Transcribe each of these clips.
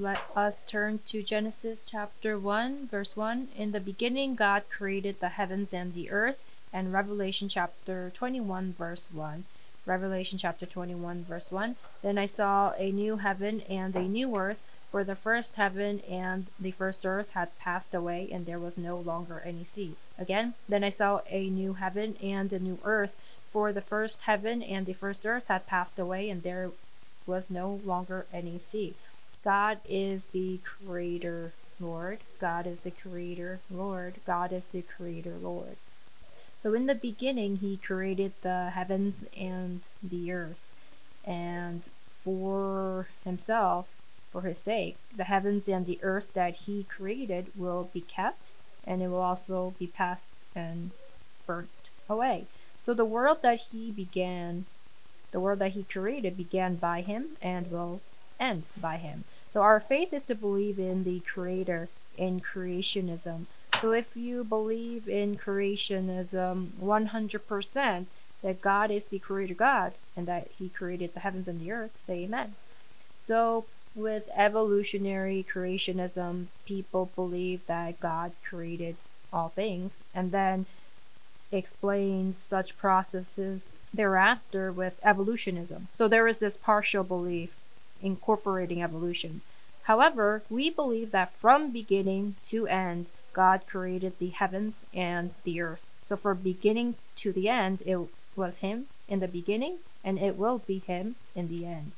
Let us turn to Genesis chapter 1, verse 1. In the beginning, God created the heavens and the earth, and Revelation chapter 21, verse 1. Revelation chapter 21, verse 1. Then I saw a new heaven and a new earth, for the first heaven and the first earth had passed away, and there was no longer any sea. Again, then I saw a new heaven and a new earth, for the first heaven and the first earth had passed away, and there was no longer any sea. God is the creator Lord. God is the creator Lord. God is the creator Lord. So in the beginning, he created the heavens and the earth. And for himself, for his sake, the heavens and the earth that he created will be kept and it will also be passed and burnt away. So the world that he began, the world that he created began by him and will end by him. So our faith is to believe in the creator in creationism. So if you believe in creationism 100% that God is the creator God and that he created the heavens and the earth, say amen. So with evolutionary creationism, people believe that God created all things and then explains such processes thereafter with evolutionism. So there is this partial belief incorporating evolution. However, we believe that from beginning to end, God created the heavens and the earth. So from beginning to the end, it was Him in the beginning, and it will be Him in the end.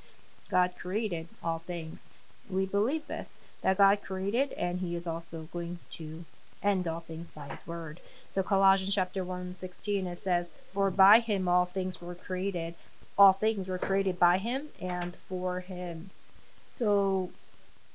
God created all things. We believe this, that God created, and He is also going to end all things by His word. So Colossians chapter 1 16 it says, For by him all things were created, all things were created by him and for him. So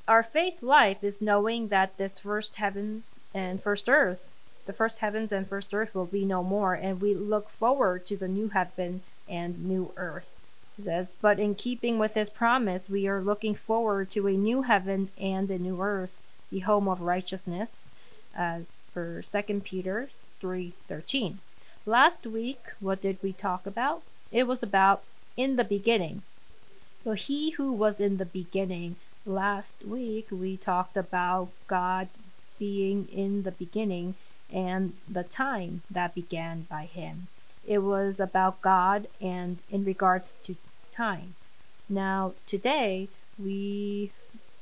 our faith life is knowing that this first heaven and first earth, the first heavens and first earth will be no more, and we look forward to the new heaven and new earth. It says, but in keeping with his promise, we are looking forward to a new heaven and a new earth, the home of righteousness, as for Second Peter 3:13. Last week, what did we talk about? It was about in the beginning. So he who was in the beginning. Last week we talked about God being in the beginning and the time that began by him. It was about God and in regards to time. Now, today we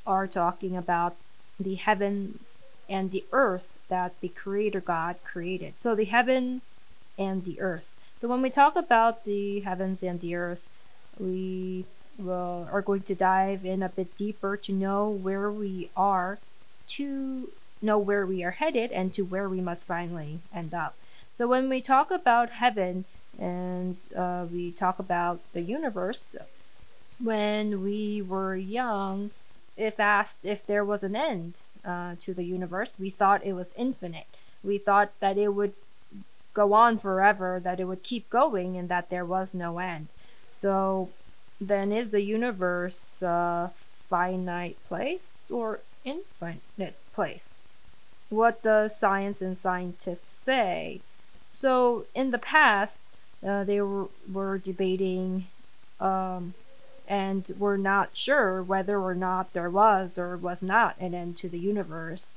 are talking about the heavens and the earth that the creator God created. So the heaven and the earth. So when we talk about the heavens and the earth, we will, are going to dive in a bit deeper to know where we are, to know where we are headed, and to where we must finally end up. So when we talk about heaven and uh, we talk about the universe, when we were young, if asked if there was an end uh, to the universe, we thought it was infinite. We thought that it would go on forever, that it would keep going, and that there was no end. So, then is the universe a finite place or infinite place? What does science and scientists say? So, in the past, uh, they were, were debating um, and were not sure whether or not there was or was not an end to the universe.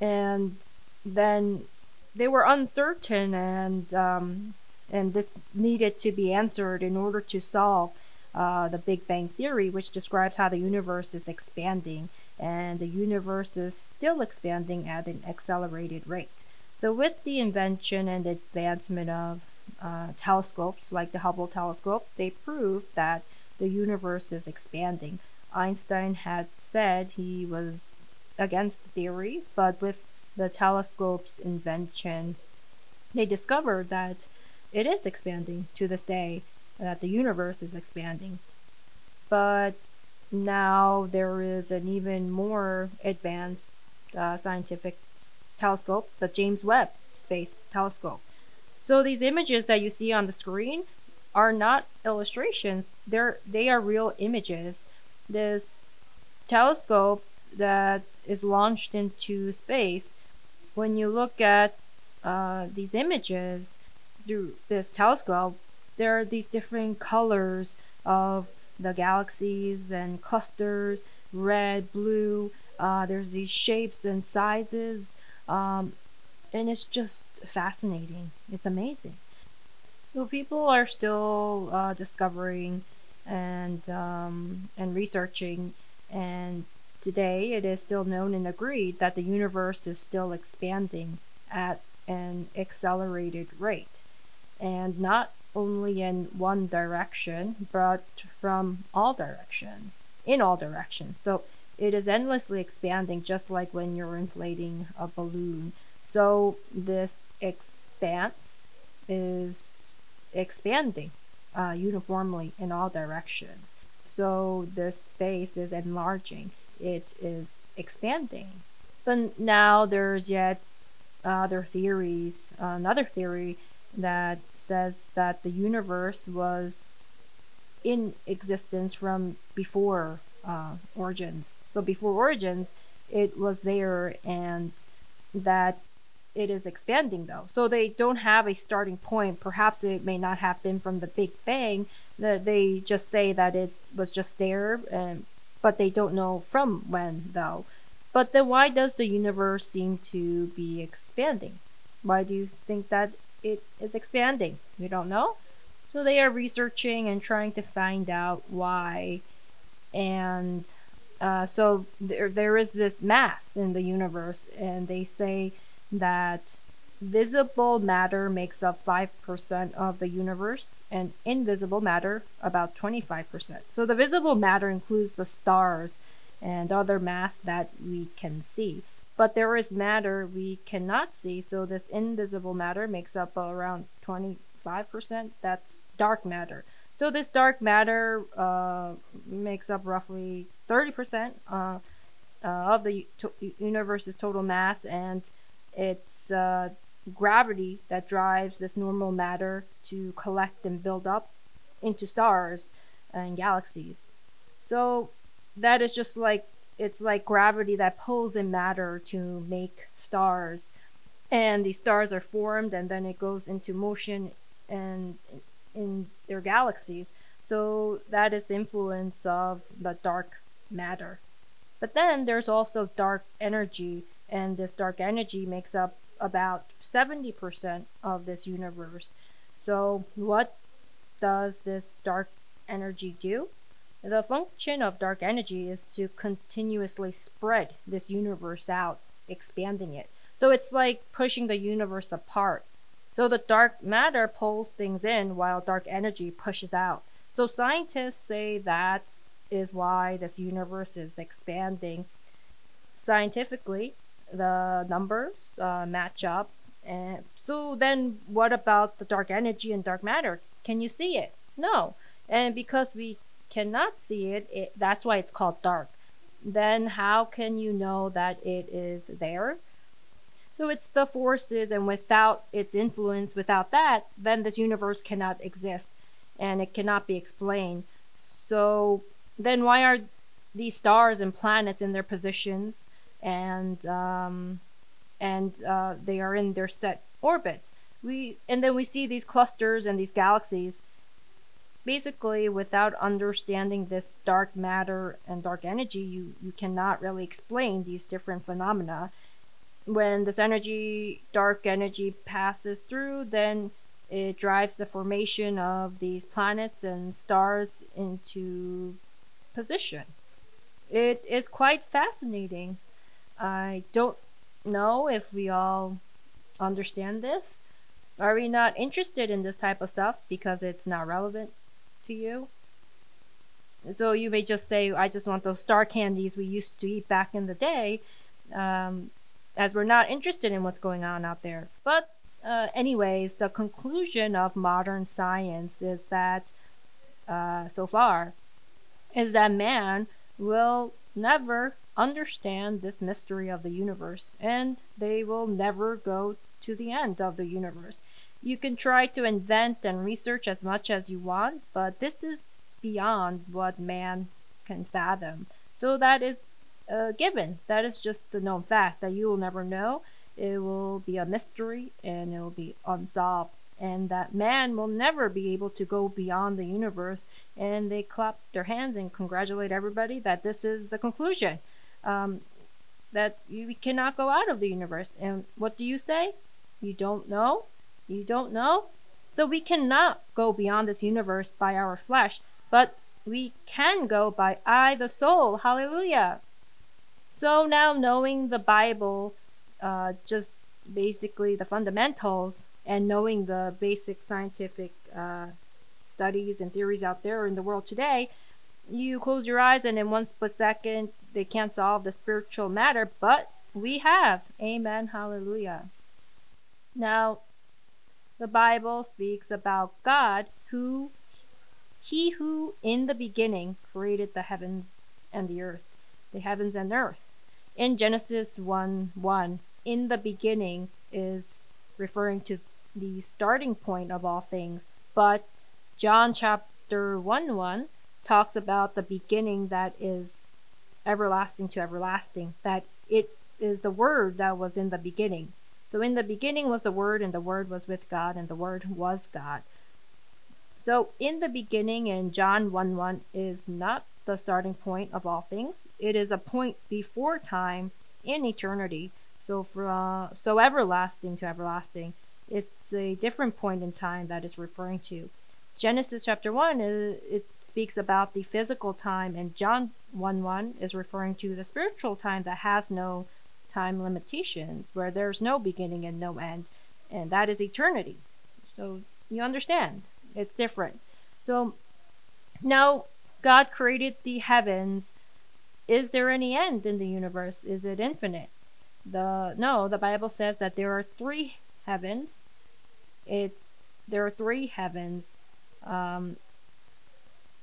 And then they were uncertain and um, and this needed to be answered in order to solve uh, the Big Bang Theory, which describes how the universe is expanding, and the universe is still expanding at an accelerated rate. So, with the invention and advancement of uh, telescopes like the Hubble telescope, they proved that the universe is expanding. Einstein had said he was against the theory, but with the telescope's invention, they discovered that it is expanding to this day, that the universe is expanding. But now there is an even more advanced uh, scientific telescope, the James Webb Space Telescope. So these images that you see on the screen are not illustrations; they're they are real images. This telescope that is launched into space when you look at uh, these images through this telescope, there are these different colors of the galaxies and clusters red, blue. Uh, there's these shapes and sizes, um, and it's just fascinating. It's amazing. So people are still uh, discovering and um, and researching, and today it is still known and agreed that the universe is still expanding at an accelerated rate, and not only in one direction, but from all directions, in all directions. So it is endlessly expanding, just like when you're inflating a balloon. So this expanse is expanding uh, uniformly in all directions. So the space is enlarging, it is expanding. But now there's yet other theories, another theory that says that the universe was in existence from before uh, origins. So before origins, it was there, and that it is expanding though. So they don't have a starting point. Perhaps it may not have been from the Big Bang. That they just say that it was just there, and, but they don't know from when though. But then why does the universe seem to be expanding? Why do you think that it is expanding? You don't know? So they are researching and trying to find out why. And uh, so there, there is this mass in the universe, and they say that visible matter makes up 5% of the universe and invisible matter about 25%. So the visible matter includes the stars and other mass that we can see. But there is matter we cannot see, so this invisible matter makes up around 25%. That's dark matter. So this dark matter uh, makes up roughly 30% uh, uh, of the to- universe's total mass, and it's uh, gravity that drives this normal matter to collect and build up into stars and galaxies. So that is just like it's like gravity that pulls in matter to make stars. And these stars are formed and then it goes into motion and in their galaxies. So that is the influence of the dark matter. But then there's also dark energy and this dark energy makes up about 70% of this universe. So, what does this dark energy do? The function of dark energy is to continuously spread this universe out, expanding it. So, it's like pushing the universe apart. So, the dark matter pulls things in while dark energy pushes out. So, scientists say that is why this universe is expanding. Scientifically, the numbers uh, match up. And so then what about the dark energy and dark matter? Can you see it? No. And because we cannot see it, it that's why it's called dark. Then how can you know that it is there? So it's the forces, and without its influence, without that, then this universe cannot exist and it cannot be explained. So then why are these stars and planets in their positions? And um, and uh, they are in their set orbits. We and then we see these clusters and these galaxies. Basically, without understanding this dark matter and dark energy, you you cannot really explain these different phenomena. When this energy, dark energy, passes through, then it drives the formation of these planets and stars into position. It is quite fascinating. I don't know if we all understand this. Are we not interested in this type of stuff because it's not relevant to you? So you may just say, I just want those star candies we used to eat back in the day, um, as we're not interested in what's going on out there. But, uh, anyways, the conclusion of modern science is that, uh, so far, is that man will never understand this mystery of the universe, and they will never go to the end of the universe. You can try to invent and research as much as you want, but this is beyond what man can fathom. So that is a given. That is just the known fact that you will never know. It will be a mystery and it will be unsolved. and that man will never be able to go beyond the universe. And they clap their hands and congratulate everybody that this is the conclusion. Um, that you cannot go out of the universe. And what do you say? You don't know? You don't know? So we cannot go beyond this universe by our flesh, but we can go by I, the soul. Hallelujah. So now knowing the Bible, uh, just basically the fundamentals, and knowing the basic scientific uh, studies and theories out there in the world today, you close your eyes and in one split second they can't solve the spiritual matter, but we have. Amen. Hallelujah. Now, the Bible speaks about God who he who in the beginning created the heavens and the earth, the heavens and earth. In Genesis 1 1, in the beginning is referring to the starting point of all things, but John chapter 1 1 talks about the beginning that is everlasting to everlasting, that it is the Word that was in the beginning. So, in the beginning was the Word, and the Word was with God, and the Word was God. So, in the beginning, in John 1 1, is not the starting point of all things, it is a point before time in eternity. So, from so everlasting to everlasting, it's a different point in time that is referring to. Genesis chapter 1 is, it speaks about the physical time, and John 1 1 is referring to the spiritual time that has no time limitations, where there's no beginning and no end, and that is eternity. So you understand, it's different. So now God created the heavens. Is there any end in the universe? Is it infinite? The no, the Bible says that there are three heavens. It there are three heavens. Um,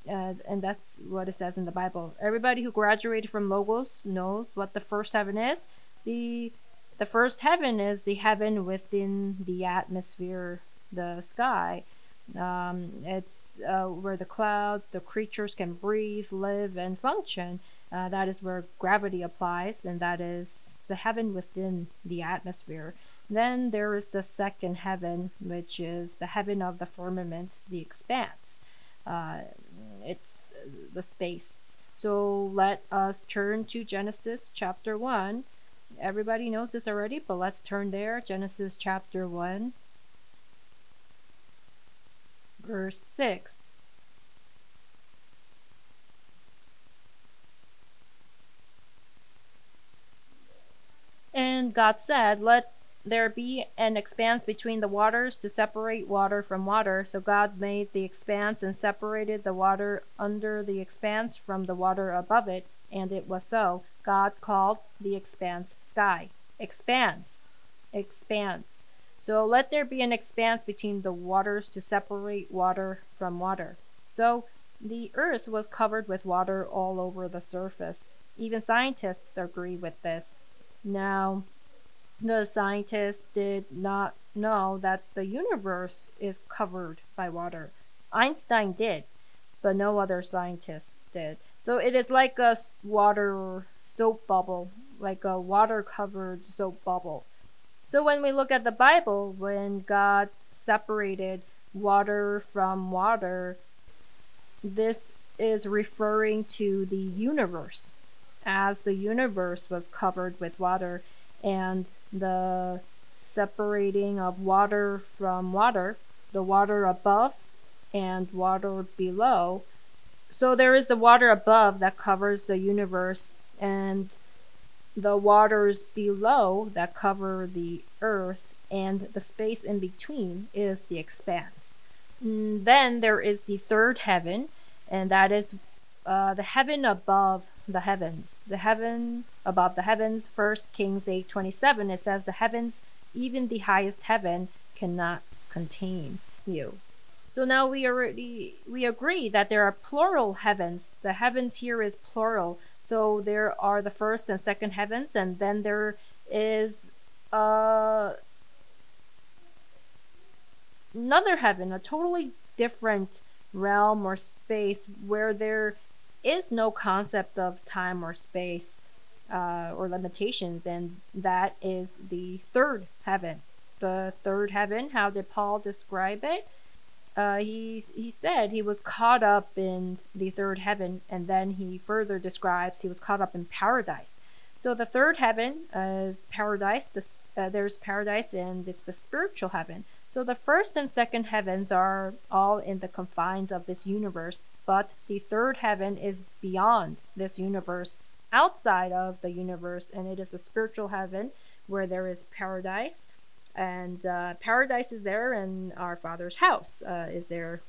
uh, and that's what it says in the Bible. Everybody who graduated from Logos knows what the first heaven is. The the first heaven is the heaven within the atmosphere, the sky. Um, it's uh, where the clouds, the creatures can breathe, live, and function. Uh, that is where gravity applies, and that is the heaven within the atmosphere. Then there is the second heaven, which is the heaven of the firmament, the expanse. Uh, it's uh, the space. So let us turn to Genesis chapter 1. Everybody knows this already, but let's turn there. Genesis chapter 1, verse 6. And God said, Let there be an expanse between the waters to separate water from water. So God made the expanse and separated the water under the expanse from the water above it, and it was so. God called the expanse sky. Expanse. Expanse. So let there be an expanse between the waters to separate water from water. So the earth was covered with water all over the surface. Even scientists agree with this. Now, the scientists did not know that the universe is covered by water. Einstein did, but no other scientists did. So it is like a water soap bubble, like a water covered soap bubble. So when we look at the Bible, when God separated water from water, this is referring to the universe, as the universe was covered with water and the separating of water from water, the water above and water below. So there is the water above that covers the universe, and the waters below that cover the earth, and the space in between is the expanse. And mm, then there is the third heaven, and that is uh, the heaven above the heavens. The heaven above the heavens. First Kings 8:27 it says the heavens, even the highest heaven cannot contain you. So now we already we agree that there are plural heavens. The heavens here is plural. So there are the first and second heavens and then there is uh another heaven, a totally different realm or space where there is no concept of time or space uh, or limitations, and that is the third heaven. the third heaven. How did Paul describe it? Uh, he he said he was caught up in the third heaven, and then he further describes he was caught up in paradise. So the third heaven is paradise. The, uh, there's paradise, and it's the spiritual heaven. So the first and second heavens are all in the confines of this universe, but the third heaven is beyond this universe, outside of the universe, and it is a spiritual heaven where there is paradise. And uh, paradise is there, and our Father's house uh, is there,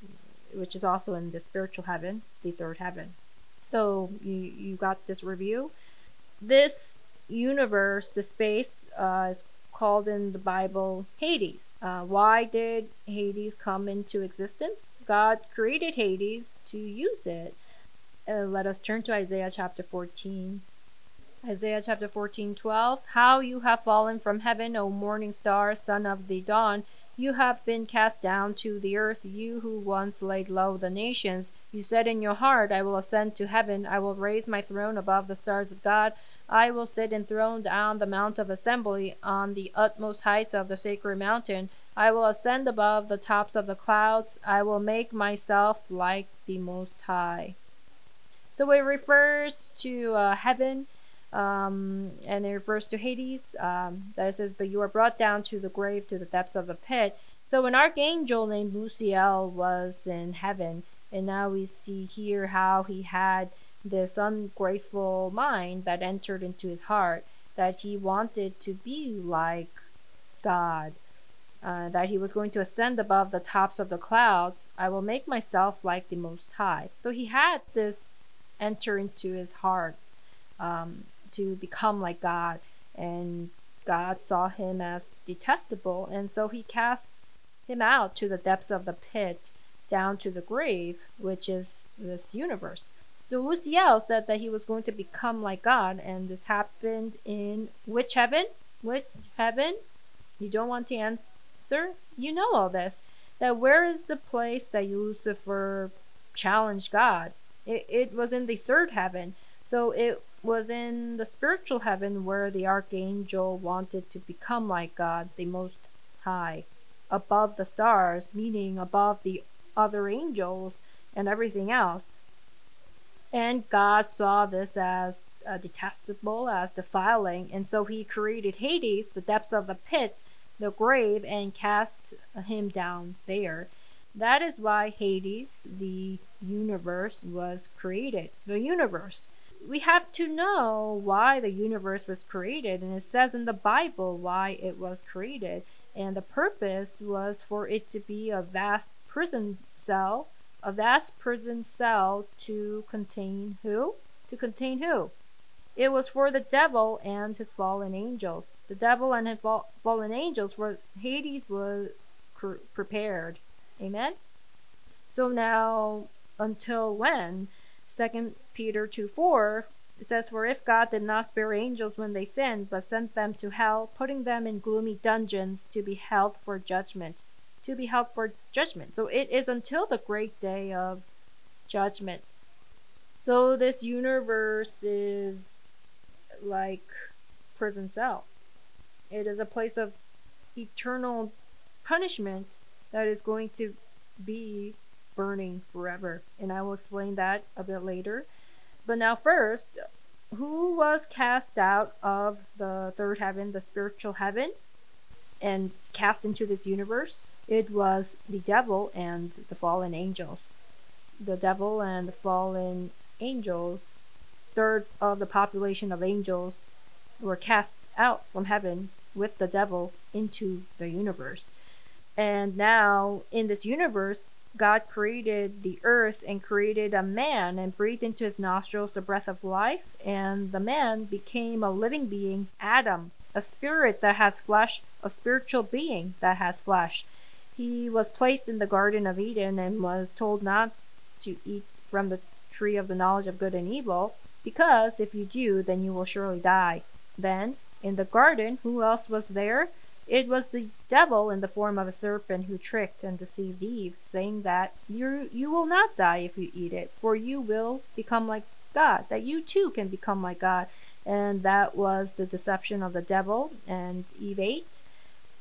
which is also in the spiritual heaven, the third heaven. So you you got this review. This universe, the space, uh, is called in the Bible Hades. Uh, why did Hades come into existence? God created Hades to use it. Uh, let us turn to Isaiah chapter 14. Isaiah chapter 14, 12. How you have fallen from heaven, O morning star, son of the dawn. You have been cast down to the earth, you who once laid low the nations. You said in your heart, I will ascend to heaven. I will raise my throne above the stars of God. I will sit enthroned on the mount of assembly, on the utmost heights of the sacred mountain. I will ascend above the tops of the clouds. I will make myself like the Most High. So it refers to uh, heaven, um, and it refers to Hades. Um, that says, "But you are brought down to the grave, to the depths of the pit." So an archangel named Luciel was in heaven, and now we see here how he had this ungrateful mind that entered into his heart that he wanted to be like God, uh, that he was going to ascend above the tops of the clouds. I will make myself like the Most High. So he had this enter into his heart um, to become like God, and God saw him as detestable, and so he cast him out to the depths of the pit, down to the grave, which is this universe. The Luciel said that he was going to become like God, and this happened in which heaven? Which heaven? You don't want to answer? You know all this. That where is the place that Lucifer challenged God? It, it was in the third heaven. So it was in the spiritual heaven where the archangel wanted to become like God, the Most High, above the stars, meaning above the other angels and everything else. And God saw this as uh, detestable, as defiling, and so he created Hades, the depths of the pit, the grave, and cast him down there. That is why Hades, the universe, was created. The universe. We have to know why the universe was created, and it says in the Bible why it was created. And the purpose was for it to be a vast prison cell a vast prison cell to contain who? To contain who? It was for the devil and his fallen angels. The devil and his fallen angels were Hades was prepared. Amen. So now, until when? Second Peter two four says, "For if God did not spare angels when they sinned, but sent them to hell, putting them in gloomy dungeons to be held for judgment." to be held for judgment. So it is until the great day of judgment. So this universe is like prison cell. It is a place of eternal punishment that is going to be burning forever. And I will explain that a bit later. But now, first, who was cast out of the third heaven, the spiritual heaven, and cast into this universe? It was the devil and the fallen angels. The devil and the fallen angels, third of the population of angels, were cast out from heaven with the devil into the universe. And now, in this universe, God created the earth and created a man and breathed into his nostrils the breath of life, and the man became a living being, Adam, a spirit that has flesh, a spiritual being that has flesh. He was placed in the Garden of Eden and was told not to eat from the tree of the knowledge of good and evil, because if you do, then you will surely die. Then, in the garden, who else was there? It was the devil in the form of a serpent who tricked and deceived Eve, saying that you you will not die if you eat it, for you will become like God, that you too can become like God. And that was the deception of the devil, and Eve ate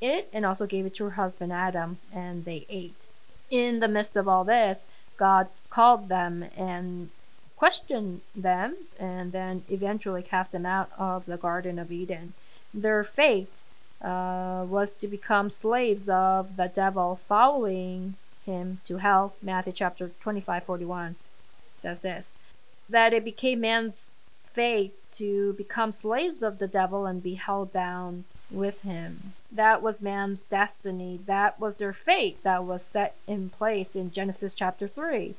it and also gave it to her husband Adam, and they ate. In the midst of all this, God called them and questioned them, and then eventually cast them out of the Garden of Eden. Their fate uh, was to become slaves of the devil, following him to hell. Matthew chapter 25 41 says this that it became man's fate to become slaves of the devil and be held bound with him. That was man's destiny. That was their fate that was set in place in Genesis chapter 3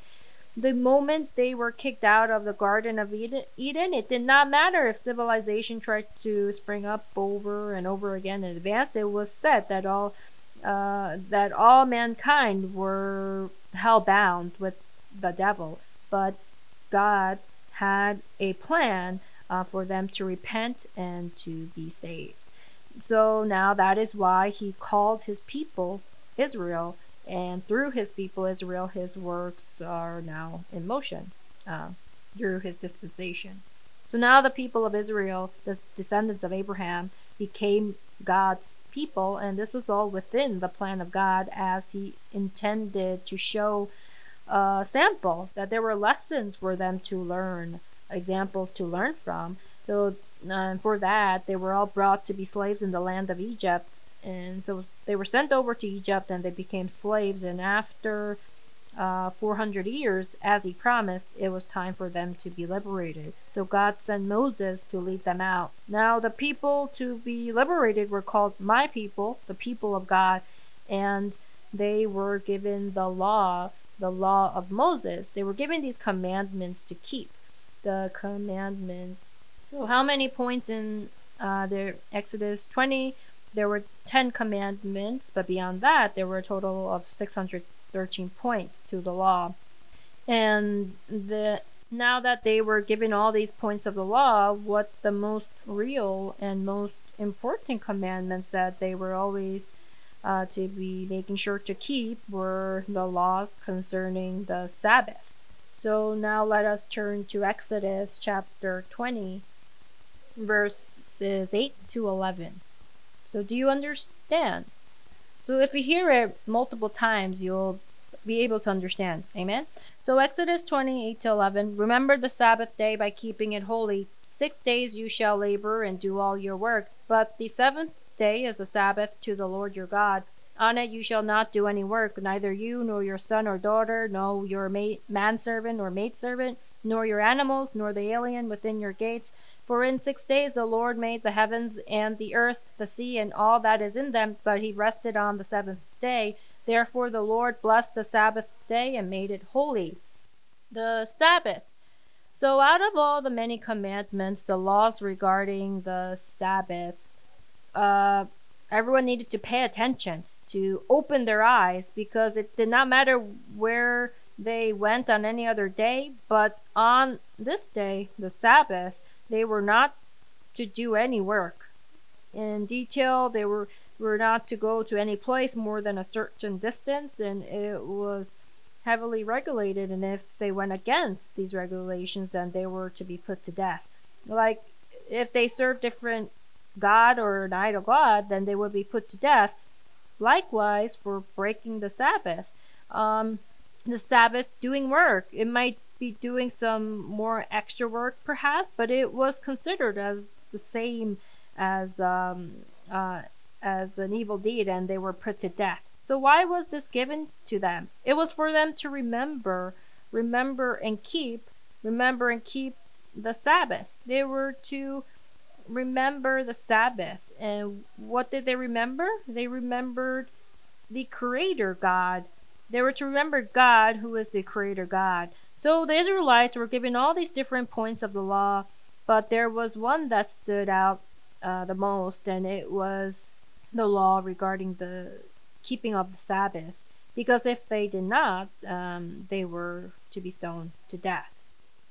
the moment they were kicked out of the Garden of Eden, it did not matter if civilization tried to spring up over and over again in advance. It was said that all uh, that all mankind were hell bound with the devil, but God had a plan uh, for them to repent and to be saved. So now that is why He called His people Israel and through his people Israel, his works are now in motion uh, through his dispensation. So now the people of Israel, the descendants of Abraham, became God's people, and this was all within the plan of God as he intended to show a sample that there were lessons for them to learn, examples to learn from. So uh, for that, they were all brought to be slaves in the land of Egypt and so they were sent over to Egypt and they became slaves. And after uh, 400 years, as he promised, it was time for them to be liberated. So God sent Moses to lead them out. Now, the people to be liberated were called my people, the people of God, and they were given the law, the law of Moses. They were given these commandments to keep. The commandment. So, how many points in uh? Exodus 20 there were 10 commandments, but beyond that, there were a total of 613 points to the law. And the now that they were given all these points of the law, what the most real and most important commandments that they were always uh, to be making sure to keep were the laws concerning the Sabbath. So now let us turn to Exodus chapter 20, verses 8 to 11. So do you understand? So if you hear it multiple times, you'll be able to understand. Amen. So Exodus 28 to 11, remember the Sabbath day by keeping it holy. 6 days you shall labor and do all your work, but the seventh day is a Sabbath to the Lord your God. On it you shall not do any work, neither you nor your son or daughter, nor your ma- manservant or maidservant, nor your animals, nor the alien within your gates. For in six days the Lord made the heavens and the earth, the sea, and all that is in them, but he rested on the seventh day. Therefore the Lord blessed the Sabbath day and made it holy. The Sabbath. So, out of all the many commandments, the laws regarding the Sabbath, uh, everyone needed to pay attention, to open their eyes, because it did not matter where they went on any other day, but on this day, the Sabbath, they were not to do any work. In detail, they were, were not to go to any place more than a certain distance, and it was heavily regulated. And if they went against these regulations, then they were to be put to death. Like if they served different god or an idol god, then they would be put to death. Likewise, for breaking the Sabbath. Um, the Sabbath doing work. It might be doing some more extra work, perhaps, but it was considered as the same as um, uh, as an evil deed, and they were put to death. So why was this given to them? It was for them to remember, remember and keep, remember and keep the Sabbath. They were to remember the Sabbath. And what did they remember? They remembered the Creator God they were to remember God, who is the Creator God. So the Israelites were given all these different points of the law, but there was one that stood out uh, the most, and it was the law regarding the keeping of the Sabbath. Because if they did not, um, they were to be stoned to death.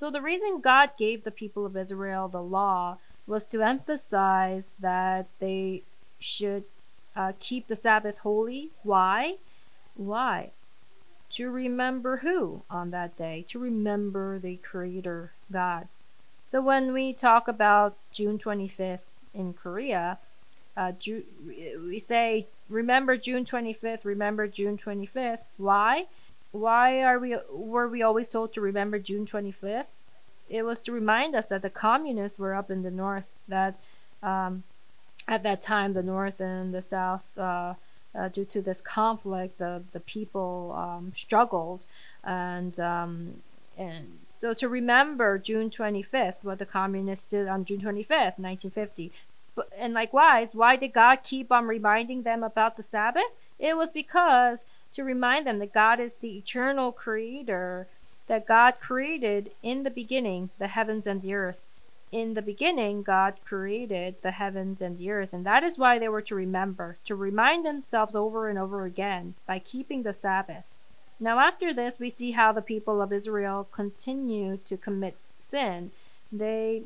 So the reason God gave the people of Israel the law was to emphasize that they should uh, keep the Sabbath holy. Why? Why? To remember who on that day? To remember the Creator God. So when we talk about June 25th in Korea, uh, Ju- we say remember June 25th, remember June 25th. Why? Why are we were we always told to remember June 25th? It was to remind us that the communists were up in the north. That um, at that time, the north and the south, uh, uh, due to this conflict, the the people um, struggled, and um, and so to remember June 25th, what the communists did on June 25th, 1950. But, and likewise, why did God keep on reminding them about the Sabbath? It was because to remind them that God is the eternal creator, that God created in the beginning the heavens and the earth. In the beginning, God created the heavens and the earth, and that is why they were to remember, to remind themselves over and over again by keeping the Sabbath. Now, after this, we see how the people of Israel continue to commit sin. They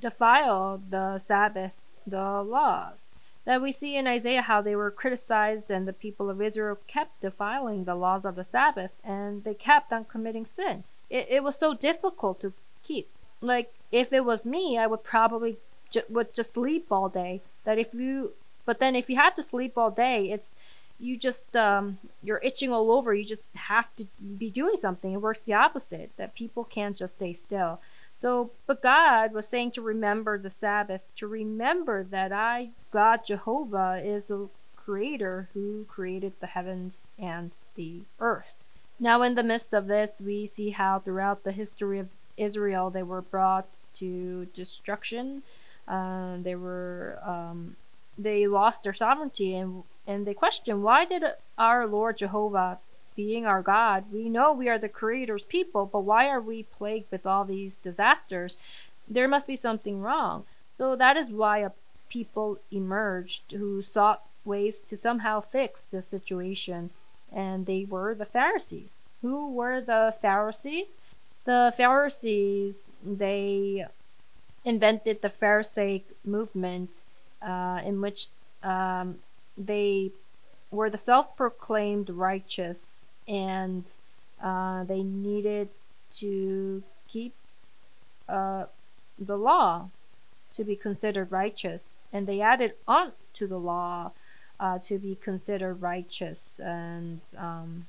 defile the Sabbath, the laws. That we see in Isaiah how they were criticized, and the people of Israel kept defiling the laws of the Sabbath, and they kept on committing sin. It, it was so difficult to keep. Like, if it was me, I would probably ju- would just sleep all day. That if you, but then if you have to sleep all day, it's you just um, you're itching all over. You just have to be doing something. It works the opposite. That people can't just stay still. So, but God was saying to remember the Sabbath, to remember that I, God Jehovah, is the creator who created the heavens and the earth. Now, in the midst of this, we see how throughout the history of Israel they were brought to destruction. Uh, they were um, they lost their sovereignty and and they question why did our Lord Jehovah, being our God, we know we are the Creator's people, but why are we plagued with all these disasters? There must be something wrong. So that is why a people emerged who sought ways to somehow fix the situation, and they were the Pharisees. Who were the Pharisees? The Pharisees, they invented the Pharisaic movement uh, in which um, they were the self-proclaimed righteous and uh, they needed to keep uh, the law to be considered righteous. And they added on to the law uh, to be considered righteous and um,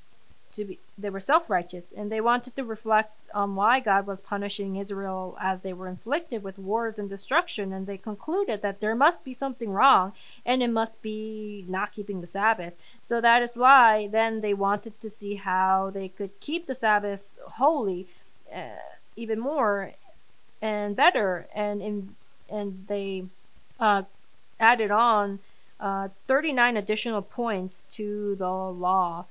to be they were self-righteous and they wanted to reflect on why God was punishing Israel as they were inflicted with wars and destruction and they concluded that there must be something wrong and it must be not keeping the Sabbath. So that is why then they wanted to see how they could keep the Sabbath holy uh, even more and better. And in and they uh, added on uh, 39 additional points to the law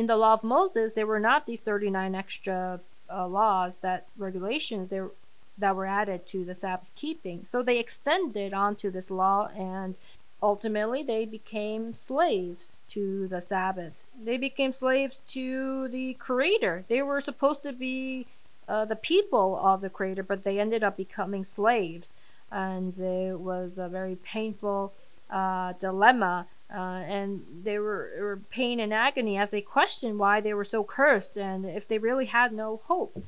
in the law of Moses, there were not these 39 extra uh, laws that regulations there that were added to the Sabbath keeping. So they extended onto this law and ultimately they became slaves to the Sabbath. They became slaves to the Creator. They were supposed to be uh, the people of the Creator, but they ended up becoming slaves. And it was a very painful uh, dilemma uh, and they were, were pain and agony as they questioned why they were so cursed and if they really had no hope.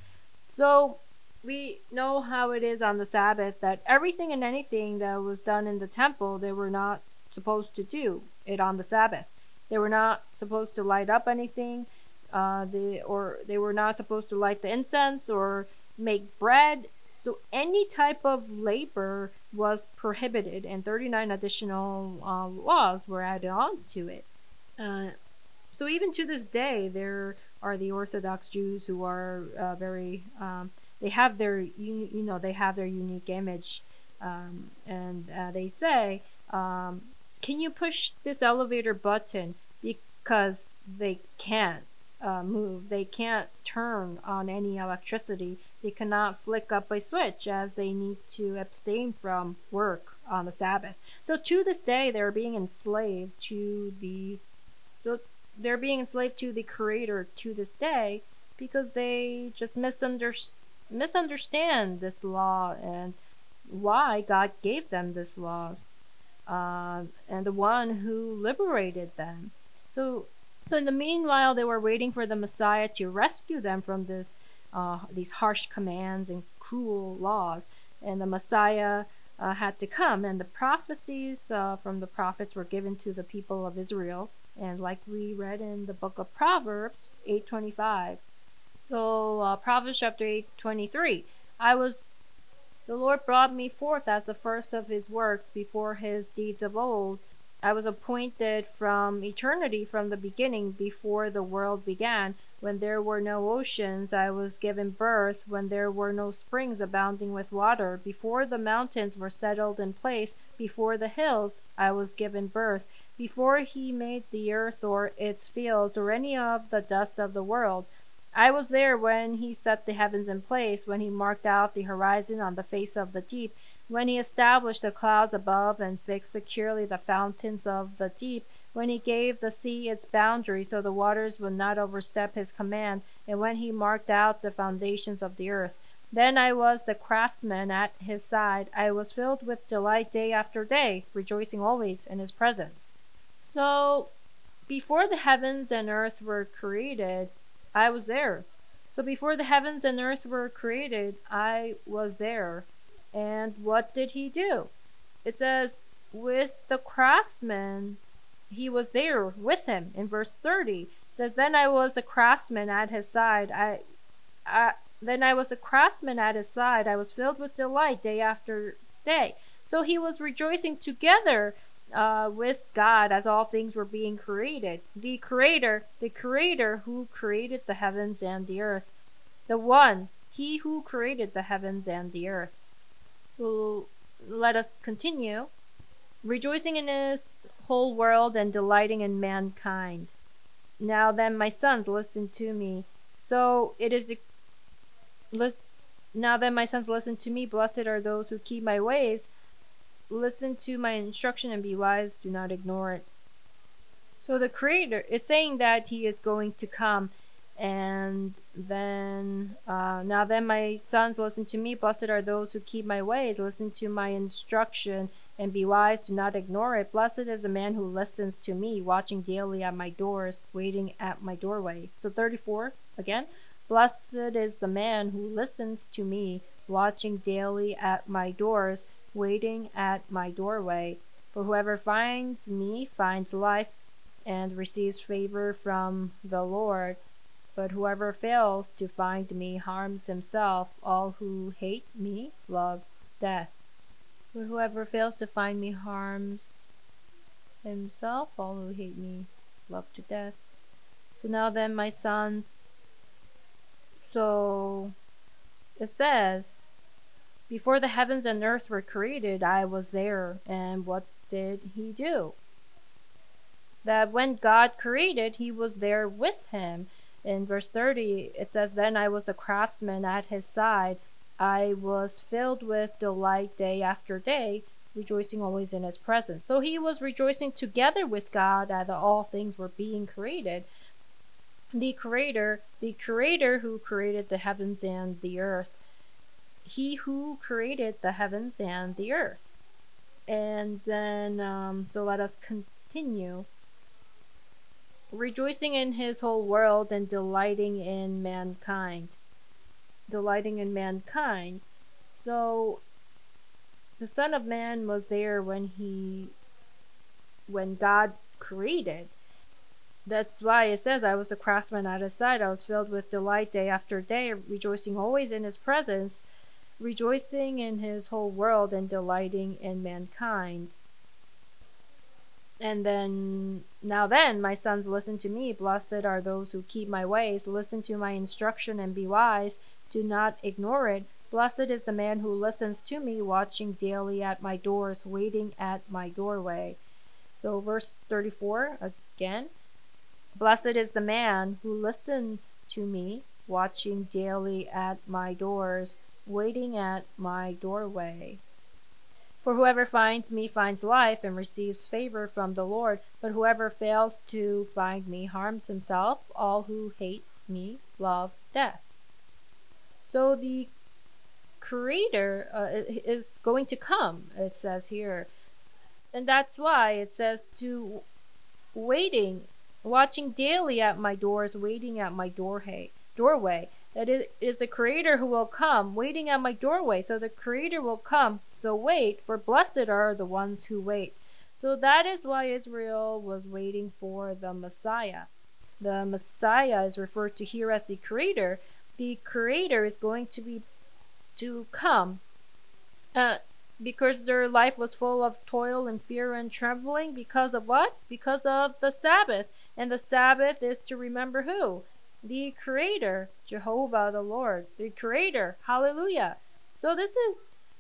So we know how it is on the Sabbath that everything and anything that was done in the temple they were not supposed to do it on the Sabbath. They were not supposed to light up anything, uh, they, or they were not supposed to light the incense or make bread. So any type of labor was prohibited, and 39 additional uh, laws were added on to it. Uh, so even to this day, there are the Orthodox Jews who are uh, very um, they have their you, you know they have their unique image, um, and uh, they say, um, "Can you push this elevator button?" Because they can't uh, move, they can't turn on any electricity they cannot flick up a switch as they need to abstain from work on the Sabbath. So to this day, they're being enslaved to the, they're being enslaved to the Creator to this day because they just misunderstand misunderstand this law and why God gave them this law, uh, and the one who liberated them. So, so in the meanwhile, they were waiting for the Messiah to rescue them from this uh, these harsh commands and cruel laws. And the Messiah, uh, had to come, and the prophecies uh, from the prophets were given to the people of Israel. And like we read in the book of Proverbs 8:25, so uh, Proverbs chapter 8:23, I was the Lord brought me forth as the first of his works before his deeds of old. I was appointed from eternity, from the beginning, before the world began. When there were no oceans, I was given birth. When there were no springs abounding with water, before the mountains were settled in place, before the hills, I was given birth. Before he made the earth or its fields, or any of the dust of the world, I was there when he set the heavens in place, when he marked out the horizon on the face of the deep, when he established the clouds above and fixed securely the fountains of the deep, when he gave the sea its boundary so the waters would not overstep his command, and when he marked out the foundations of the earth. Then I was the craftsman at his side. I was filled with delight day after day, rejoicing always in his presence. So, before the heavens and earth were created, I was there. So before the heavens and earth were created, I was there. And what did he do? It says, with the craftsman, he was there with him in verse 30. It says, Then I was a craftsman at his side. I, I then I was a craftsman at his side. I was filled with delight day after day. So he was rejoicing together uh, with God as all things were being created. The Creator, the Creator who created the heavens and the earth, the one, He who created the heavens and the earth. Let us continue, rejoicing in His whole world and delighting in mankind. Now then, my sons, listen to me. So it is the now then, my sons, listen to me. Blessed are those who keep my ways Listen to my instruction and be wise. Do not ignore it. So the creator, it's saying that he is going to come. And then, uh, now then, my sons, listen to me. Blessed are those who keep my ways. Listen to my instruction and be wise. Do not ignore it. Blessed is the man who listens to me, watching daily at my doors, waiting at my doorway. So 34 again. Blessed is the man who listens to me, watching daily at my doors, waiting at my doorway. For whoever finds me finds life and receives favor from the Lord. But whoever fails to find me harms himself. All who hate me love death. But whoever fails to find me harms himself. All who hate me love to death. So now then, my sons. So it says, before the heavens and earth were created, I was there. And what did he do? That when God created, he was there with him. In verse 30, it says, Then I was the craftsman at his side. I was filled with delight day after day, rejoicing always in his presence. So he was rejoicing together with God as all things were being created. The creator, the creator who created the heavens and the earth he who created the heavens and the earth. And then, um, so let us continue. Rejoicing in his whole world and delighting in mankind. Delighting in mankind. So, the Son of Man was there when he, when God created. That's why it says, I was a craftsman at his side. I was filled with delight day after day, rejoicing always in his presence rejoicing in his whole world and delighting in mankind. And then, now then, my sons, listen to me. Blessed are those who keep my ways. Listen to my instruction and be wise. Do not ignore it. Blessed is the man who listens to me, watching daily at my doors, waiting at my doorway. So, verse 34 again. Blessed is the man who listens to me, watching daily at my doors, waiting at my doorway. For whoever finds me finds life and receives favor from the Lord, but whoever fails to find me harms himself. All who hate me love death. So the Creator uh, is going to come, it says here. And that's why it says to waiting, watching daily at my doors, waiting at my doorway. doorway that it is the creator who will come waiting at my doorway so the creator will come So wait, for blessed are the ones who wait. So that is why Israel was waiting for the Messiah. The Messiah is referred to here as the creator. The creator is going to be to come. Uh, because their life was full of toil and fear and trembling because of what? Because of the Sabbath. And the Sabbath is to remember who? The Creator, Jehovah the Lord, the Creator. Hallelujah. So this is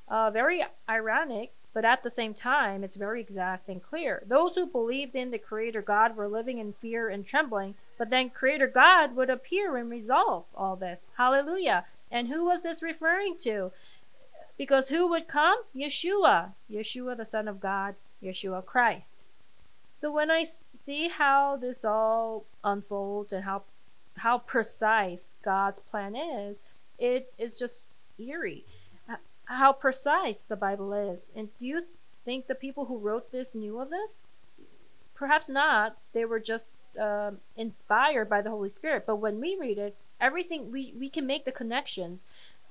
uh, very ironic, but at the same time, it's very exact and clear. Those who believed in the Creator God were living in fear and trembling, but then Creator God would appear and resolve all this. Hallelujah. And who was this referring to? Because who would come? Yeshua. Yeshua, the Son of God, Yeshua Christ. So when I see how this all unfolds and how how precise God's plan is, it is just eerie. Uh, how precise the Bible is. And do you think the people who wrote this knew of this? Perhaps not. They were just uh, inspired by the Holy Spirit. But when we read it, everything we we can make the connections.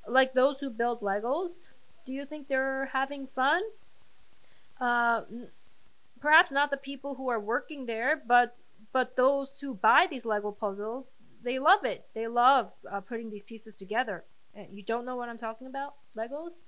Like those who build Legos, do you think they're having fun? Uh, perhaps not the people who are working there, but but those who buy these Lego puzzles, they love it. They love uh, putting these pieces together. Uh, you don't know what I'm talking about? Legos?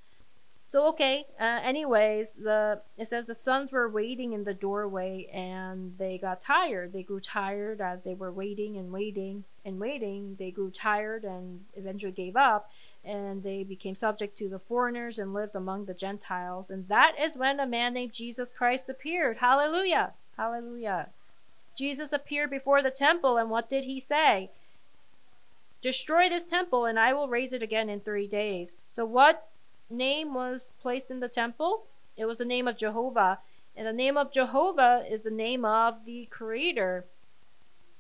So okay. Uh, anyways, the it says the sons were waiting in the doorway and they got tired. They grew tired as they were waiting and waiting and waiting. They grew tired and eventually gave up and they became subject to the foreigners and lived among the Gentiles. And that is when a man named Jesus Christ appeared. Hallelujah! Hallelujah. Jesus appeared before the temple, and what did he say? Destroy this temple, and I will raise it again in three days. So, what name was placed in the temple? It was the name of Jehovah. And the name of Jehovah is the name of the Creator.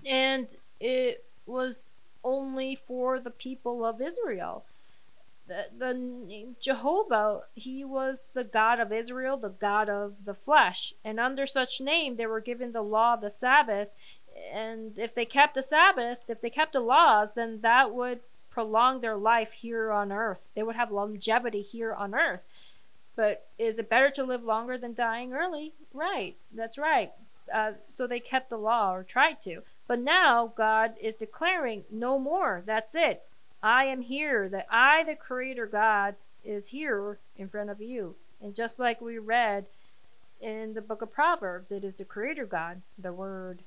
And it was only for the people of Israel the, the Jehovah, he was the God of Israel, the God of the flesh. And under such name, they were given the law of the Sabbath. And if they kept the Sabbath, if they kept the laws, then that would prolong their life here on earth. They would have longevity here on earth. But is it better to live longer than dying early? Right, that's right. Uh, so they kept the law or tried to. But now God is declaring no more. That's it. I am here, that I, the Creator God, is here in front of you. And just like we read in the book of Proverbs, it is the Creator God, the Word.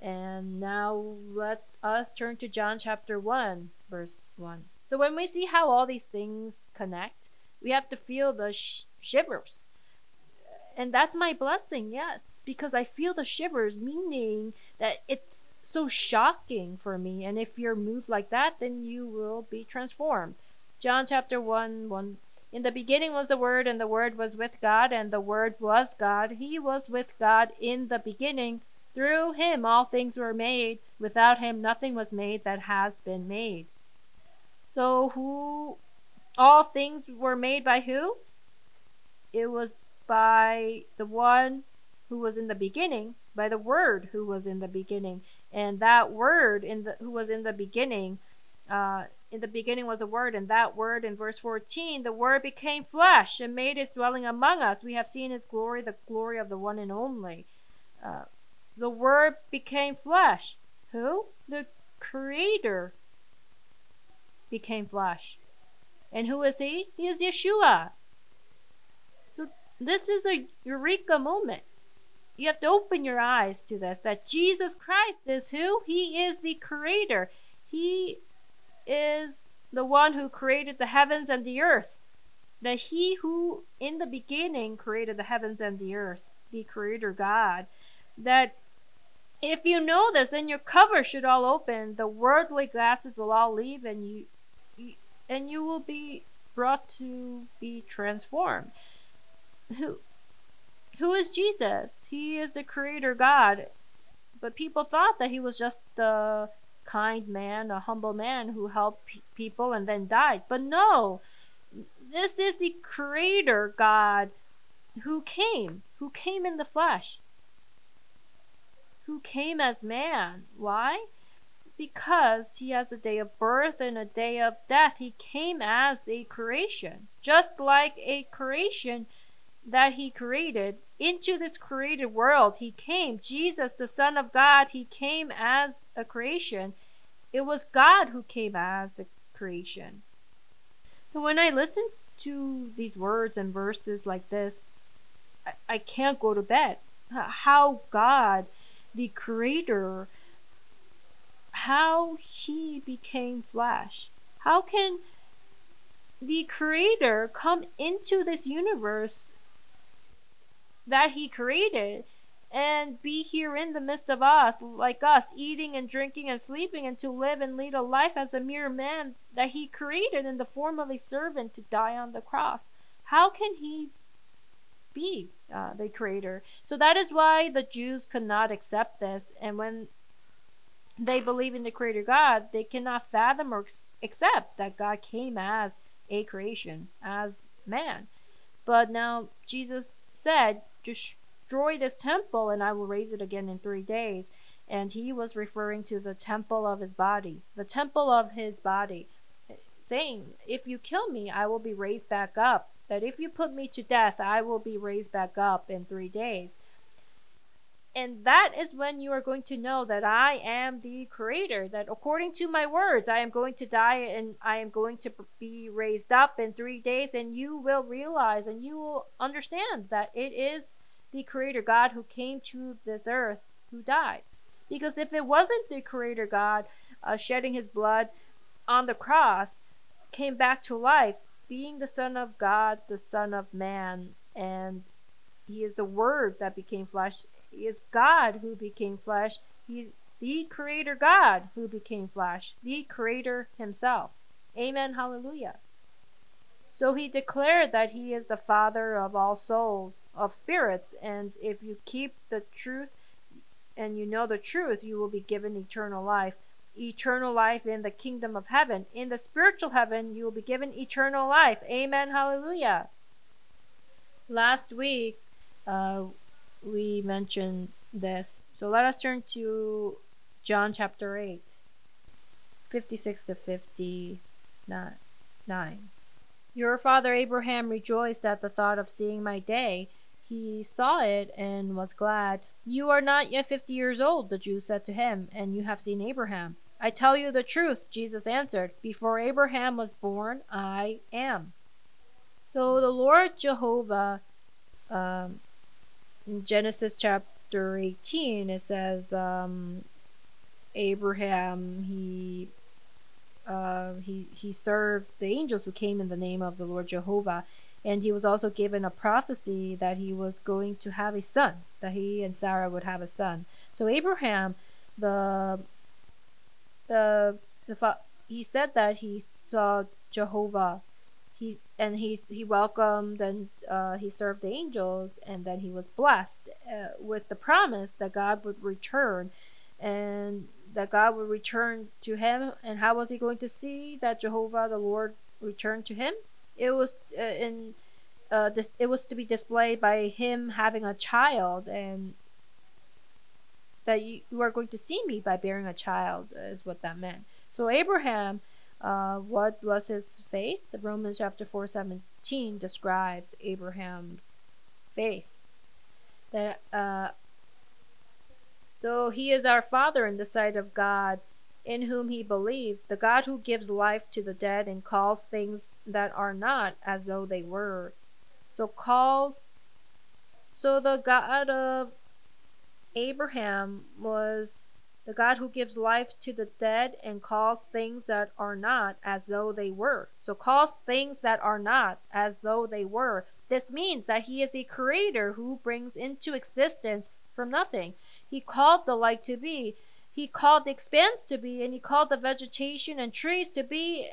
And now let us turn to John chapter 1, verse 1. So when we see how all these things connect, we have to feel the sh- shivers. And that's my blessing, yes, because I feel the shivers, meaning that it's so shocking for me. And if you're moved like that, then you will be transformed. John chapter 1 1. In the beginning was the Word, and the Word was with God, and the Word was God. He was with God in the beginning. Through him all things were made. Without him nothing was made that has been made. So who all things were made by who? It was by the one who was in the beginning, by the word who was in the beginning. And that word in the who was in the beginning uh, in the beginning was the word and that word in verse 14 the word became flesh and made his dwelling among us. We have seen his glory the glory of the one and only. Uh, the word became flesh. Who? The creator became flesh and who is he he is yeshua so this is a eureka moment you have to open your eyes to this that Jesus Christ is who? He is the creator. He is the one who created the heavens and the earth. That he who in the beginning created the heavens and the earth, the creator God. That if you know this, then your cover should all open, the worldly glasses will all leave and you, and you will be brought to be transformed. Who who is Jesus? He is the creator God. But people thought that he was just a kind man, a humble man who helped people and then died. But no, this is the creator God who came, who came in the flesh, who came as man. Why? Because he has a day of birth and a day of death. He came as a creation. Just like a creation that he created into this created world. He came, Jesus, the Son of God, he came as a creation. It was God who came as the creation. So when I listen to these words and verses like this, I, I can't go to bed. How God, the creator, how he became flesh. How can the creator come into this universe that he created and be here in the midst of us, like us, eating and drinking and sleeping, and to live and lead a life as a mere man that he created in the form of a servant to die on the cross. How can he be uh, the creator? So that is why the Jews could not accept this, and when they believe in the creator God, they cannot fathom or accept that God came as a creation, as man. But now Jesus said, destroy this temple and I will raise it again in three days. And he was referring to the temple of his body, the temple of his body, saying, If you kill me, I will be raised back up. That if you put me to death, I will be raised back up in three days. And that is when you are going to know that I am the creator, that according to my words, I am going to die and I am going to be raised up in three days. And you will realize and you will understand that it is the creator God who came to this earth who died. Because if it wasn't the creator God uh, shedding his blood on the cross, came back to life, being the Son of God, the Son of Man, and he is the Word that became flesh he is God who became flesh. He's the Creator God who became flesh, the Creator Himself. Amen. Hallelujah. So he declared that he is the Father of all souls, of spirits, and if you keep the truth and you know the truth, you will be given eternal life. Eternal life in the kingdom of heaven. In the spiritual heaven, you will be given eternal life. Amen. Hallelujah. Last week, uh, we mentioned this. So let us turn to John chapter 8, 56 to 59. Your father Abraham rejoiced at the thought of seeing my day. He saw it and was glad. You are not yet fifty years old, the Jews said to him, and you have seen Abraham. I tell you the truth, Jesus answered. Before Abraham was born, I am. So the Lord Jehovah um, in Genesis chapter 18, it says um, Abraham he uh, he he served the angels who came in the name of the Lord Jehovah, and he was also given a prophecy that he was going to have a son, that he and Sarah would have a son. So Abraham, the the the he said that he saw Jehovah he and he he welcomed and uh, he served the angels and then he was blessed uh, with the promise that God would return and that God would return to him. And how was he going to see that Jehovah the Lord returned to him? It was uh, in uh, this, it was to be displayed by him having a child and that you, you are going to see me by bearing a child is what that meant. So Abraham uh, what was his faith? The Romans chapter 4 17 describes Abraham's faith. That uh, so he is our father in the sight of God, in whom he believed, the God who gives life to the dead and calls things that are not as though they were. So calls so the God of Abraham was the God who gives life to the dead and calls things that are not as though they were. So calls things that are not as though they were. This means that he is a creator who brings into existence from nothing. He called the light to be. He called the expanse to be, and he called the vegetation and trees to be.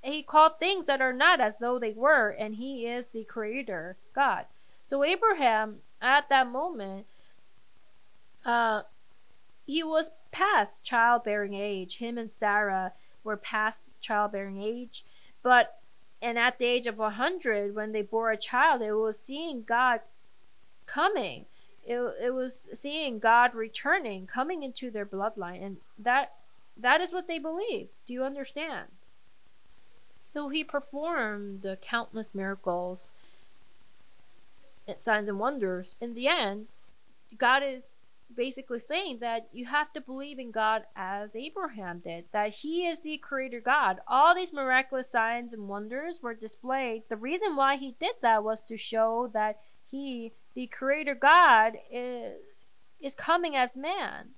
He called things that are not as though they were, and he is the creator, God. So Abraham, at that moment, uh, he was past childbearing age. Him and Sarah were past childbearing age, but and at the age of 100 when they bore a child it was seeing god coming. It, it was seeing god returning coming into their bloodline. And that that is what they believe do you understand? So he performed the countless miracles signs and wonders. In the end, God is basically saying that you have to believe in God as Abraham did, that he is the creator God. All these miraculous signs and wonders were displayed. The reason why he did that was to show that he, the creator God, is, is coming as man.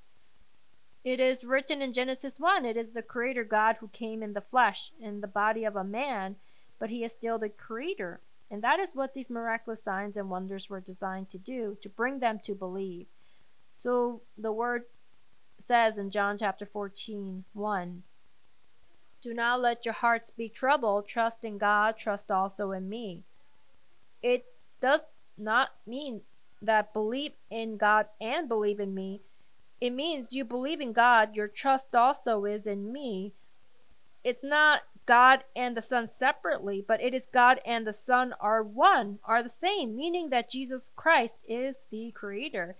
It is written in Genesis 1 it is the creator God who came in the flesh, in the body of a man, but he is still the creator. And that is what these miraculous signs and wonders were designed to do, to bring them to believe. So the word says in John chapter 14, 1, Do not let your hearts be troubled. Trust in God, trust also in me. It does not mean that believe in God and believe in me. It means you believe in God, your trust also is in me. It's not God and the Son separately, but it is God and the Son are one, are the same, meaning that Jesus Christ is the Creator.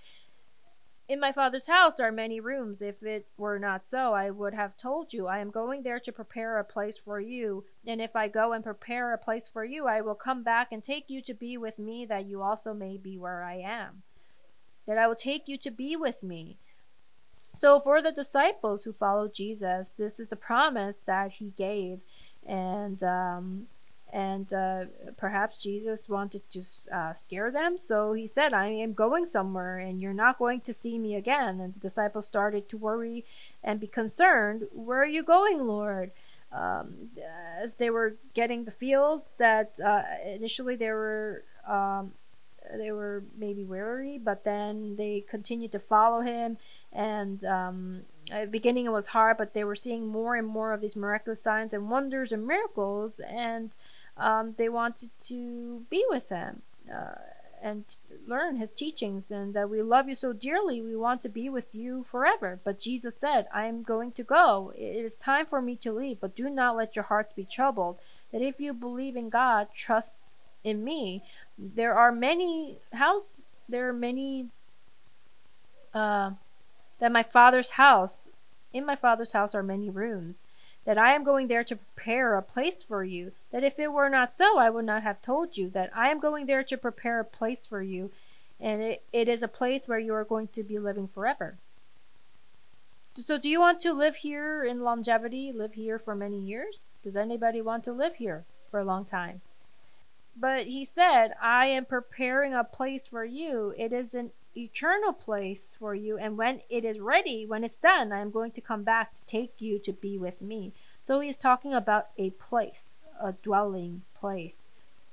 In my father's house are many rooms. If it were not so, I would have told you. I am going there to prepare a place for you. And if I go and prepare a place for you, I will come back and take you to be with me, that you also may be where I am. That I will take you to be with me. So, for the disciples who followed Jesus, this is the promise that he gave. And um, and uh, perhaps Jesus wanted to uh, scare them. So he said, I am going somewhere and you're not going to see me again. And the disciples started to worry and be concerned. Where are you going, Lord? Um, as they were getting the feels that uh, initially they were. Um, they were maybe wary, but then they continued to follow him. And um, at the beginning, it was hard, but they were seeing more and more of these miraculous signs and wonders and miracles. And um, they wanted to be with him uh, and learn his teachings, and that we love you so dearly, we want to be with you forever. But Jesus said, I am going to go. It is time for me to leave, but do not let your hearts be troubled. That if you believe in God, trust in me. There are many house. There are many. Uh, that my father's house, in my father's house are many rooms that I am going there to prepare a place for you, that if it were not so, I would not have told you, that I am going there to prepare a place for you, and it, it is a place where you are going to be living forever. So, do you want to live here in longevity, live here for many years? Does anybody want to live here for a long time? But he said, I am preparing a place for you. It is an eternal place for you. And when it is ready, when it's done, I am going to come back to take you to be with me. So he's talking about a place, a dwelling place.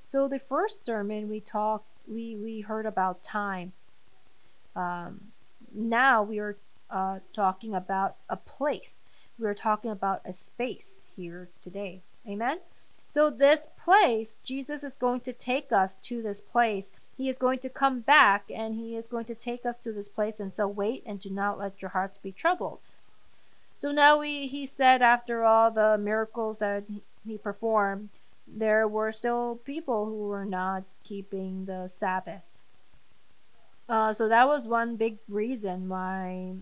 So the first sermon we talked, we, we heard about time. Um, now we are uh, talking about a place. We are talking about a space here today. Amen? So, this place, Jesus is going to take us to this place he is going to come back and he is going to take us to this place. And so wait and do not let your hearts be troubled. So now we he said after all the miracles that he performed there were still people who were not keeping the sabbath. Uh, so that was one big reason why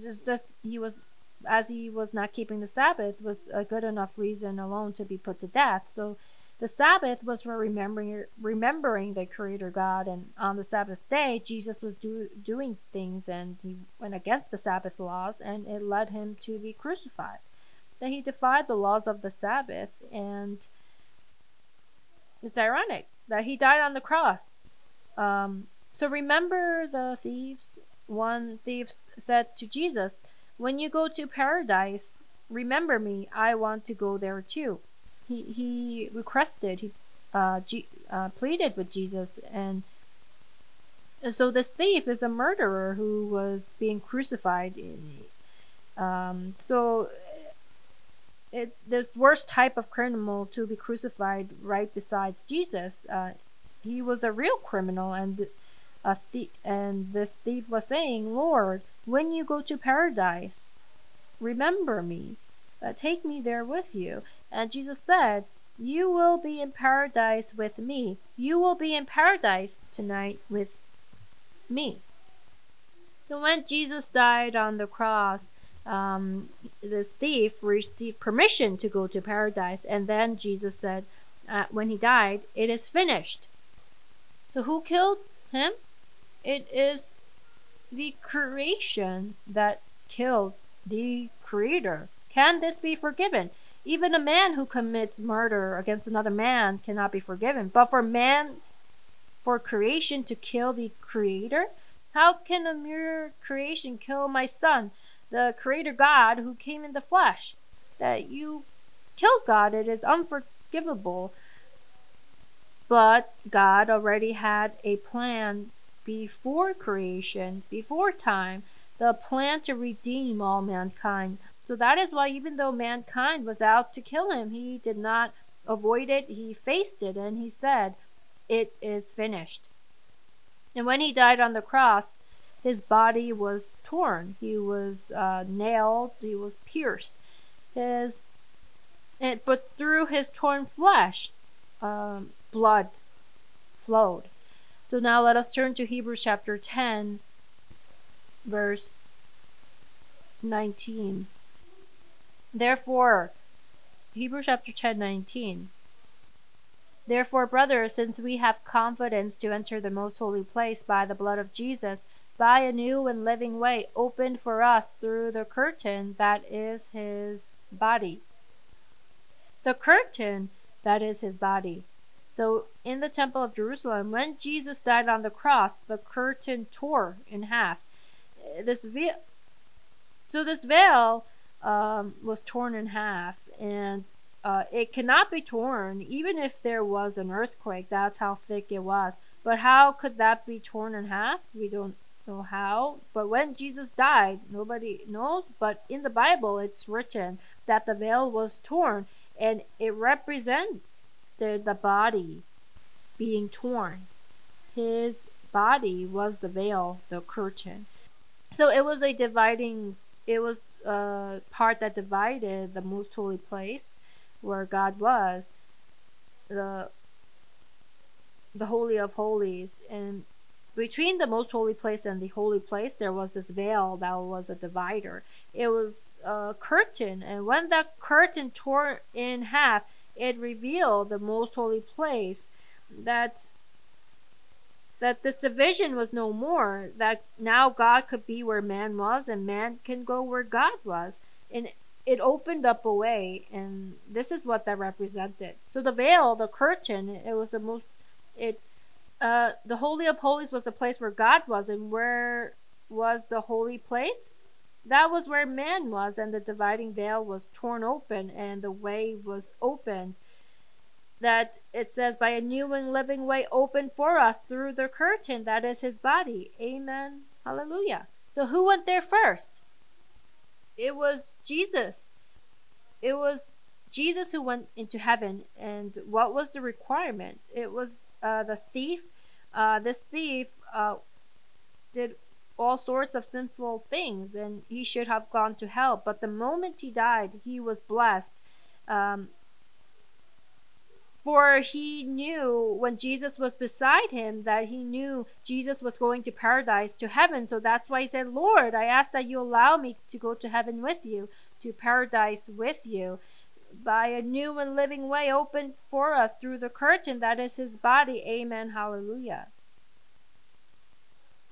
just just he was as he was not keeping the sabbath was a good enough reason alone to be put to death. So the Sabbath was for remembering remembering the Creator God, and on the Sabbath day, Jesus was do, doing things, and he went against the Sabbath laws, and it led him to be crucified. That he defied the laws of the Sabbath, and it's ironic that he died on the cross. Um, so remember the thieves. One thief said to Jesus, "When you go to paradise, remember me. I want to go there too." He he requested he uh, G, uh, pleaded with Jesus. And so this thief is a murderer who was being crucified. Um, so it this worst type of criminal to be crucified right besides Jesus uh, he was a real criminal. And a thief and this thief was saying Lord when you go to paradise remember me uh, take me there with you and Jesus said, You will be in paradise with me. You will be in paradise tonight with me. So when Jesus died on the cross, um, this thief received permission to go to paradise, and then Jesus said, uh, when he died, It is finished. So who killed him? It is the creation that killed the creator. Can this be forgiven? Even a man who commits murder against another man cannot be forgiven. But for man, for creation to kill the creator, how can a mere creation kill my son, the creator God who came in the flesh? That you killed God, it is unforgivable. But God already had a plan before creation, before time, the plan to redeem all mankind. So that is why, even though mankind was out to kill him, he did not avoid it. He faced it and he said, It is finished. And when he died on the cross, his body was torn. He was uh, nailed. He was pierced. His, but through his torn flesh, um, blood flowed. So now let us turn to Hebrews chapter 10, verse 19. Therefore, Hebrews chapter 10, 19. Therefore, brothers, since we have confidence to enter the most holy place by the blood of Jesus, by a new and living way opened for us through the curtain that is his body. The curtain that is his body. So, in the temple of Jerusalem, when Jesus died on the cross, the curtain tore in half. This veil, so this veil um, was torn in half, and uh, it cannot be torn even if there was an earthquake. That's how thick it was. But how could that be torn in half? We don't know how. But when Jesus died, nobody knows. But in the Bible, it's written that the veil was torn, and it represents the, the body being torn. His body was the veil, the curtain. So it was a dividing, it was a part that divided the most holy place where God was, the the holy of holies, and between the most holy place and the holy place there was this veil that was a divider. It was a curtain, and when that curtain tore in half, it revealed the most holy place that that this division was no more that now god could be where man was and man can go where god was. And it opened up a way and this is what that represented. So the veil the curtain it was the most it uh the holy of holies was the place where god was and where was the holy place? That was where man was, and the dividing veil was torn open, and the way was opened. That it says, by a new and living way opened for us through the curtain that is his body. Amen. Hallelujah. So, who went there first? It was Jesus. It was Jesus who went into heaven. And what was the requirement? It was uh, the thief. Uh, this thief uh, did all sorts of sinful things and he should have gone to hell. But the moment he died, he was blessed. Um, for he knew when Jesus was beside him that he knew Jesus was going to paradise, to heaven. So that's why he said, Lord, I ask that you allow me to go to heaven with you, to paradise with you. By a new and living way opened for us through the curtain that is his body. Amen. Hallelujah.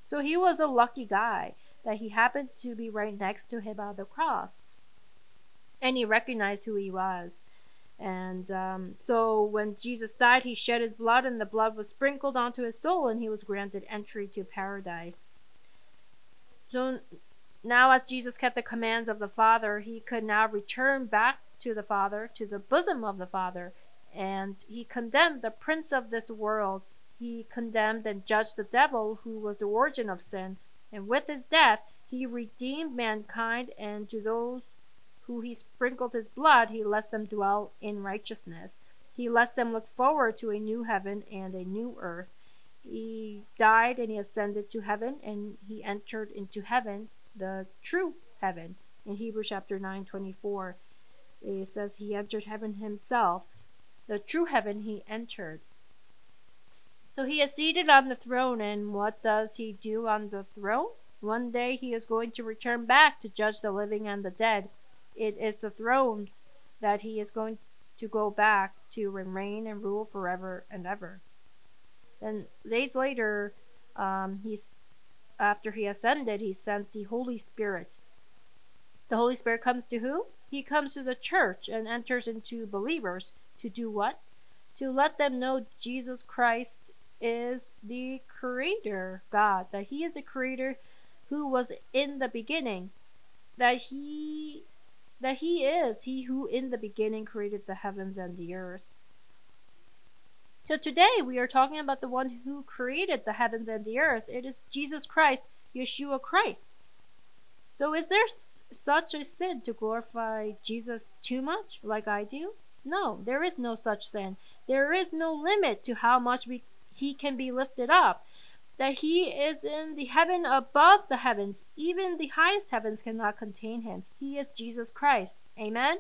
So he was a lucky guy that he happened to be right next to him on the cross. And he recognized who he was. And um, so when Jesus died, he shed his blood, and the blood was sprinkled onto his soul, and he was granted entry to paradise. So now, as Jesus kept the commands of the Father, he could now return back to the Father, to the bosom of the Father, and he condemned the prince of this world he condemned and judged the devil, who was the origin of sin, and with his death he redeemed mankind, and to those who he sprinkled his blood, he lets them dwell in righteousness. He lets them look forward to a new heaven and a new earth. He died and he ascended to heaven, and he entered into heaven, the true heaven. In Hebrews chapter 9 24, it says he entered heaven himself. The true heaven he entered. So he is seated on the throne, and what does he do on the throne? One day he is going to return back to judge the living and the dead. It is the throne that he is going to go back to reign and rule forever and ever. And days later, um, he's after he ascended, he sent the Holy Spirit. The Holy Spirit comes to who? He comes to the church and enters into believers to do what? To let them know Jesus Christ is the creator God, that he is the creator who was in the beginning, that he that he is he who in the beginning created the heavens and the earth. So today we are talking about the one who created the heavens and the earth. It is Jesus Christ, Yeshua Christ. So is there such a sin to glorify Jesus too much, like I do? No, there is no such sin. There is no limit to how much we, he can be lifted up. That he is in the heaven above the heavens. Even the highest heavens cannot contain him. He is Jesus Christ. Amen?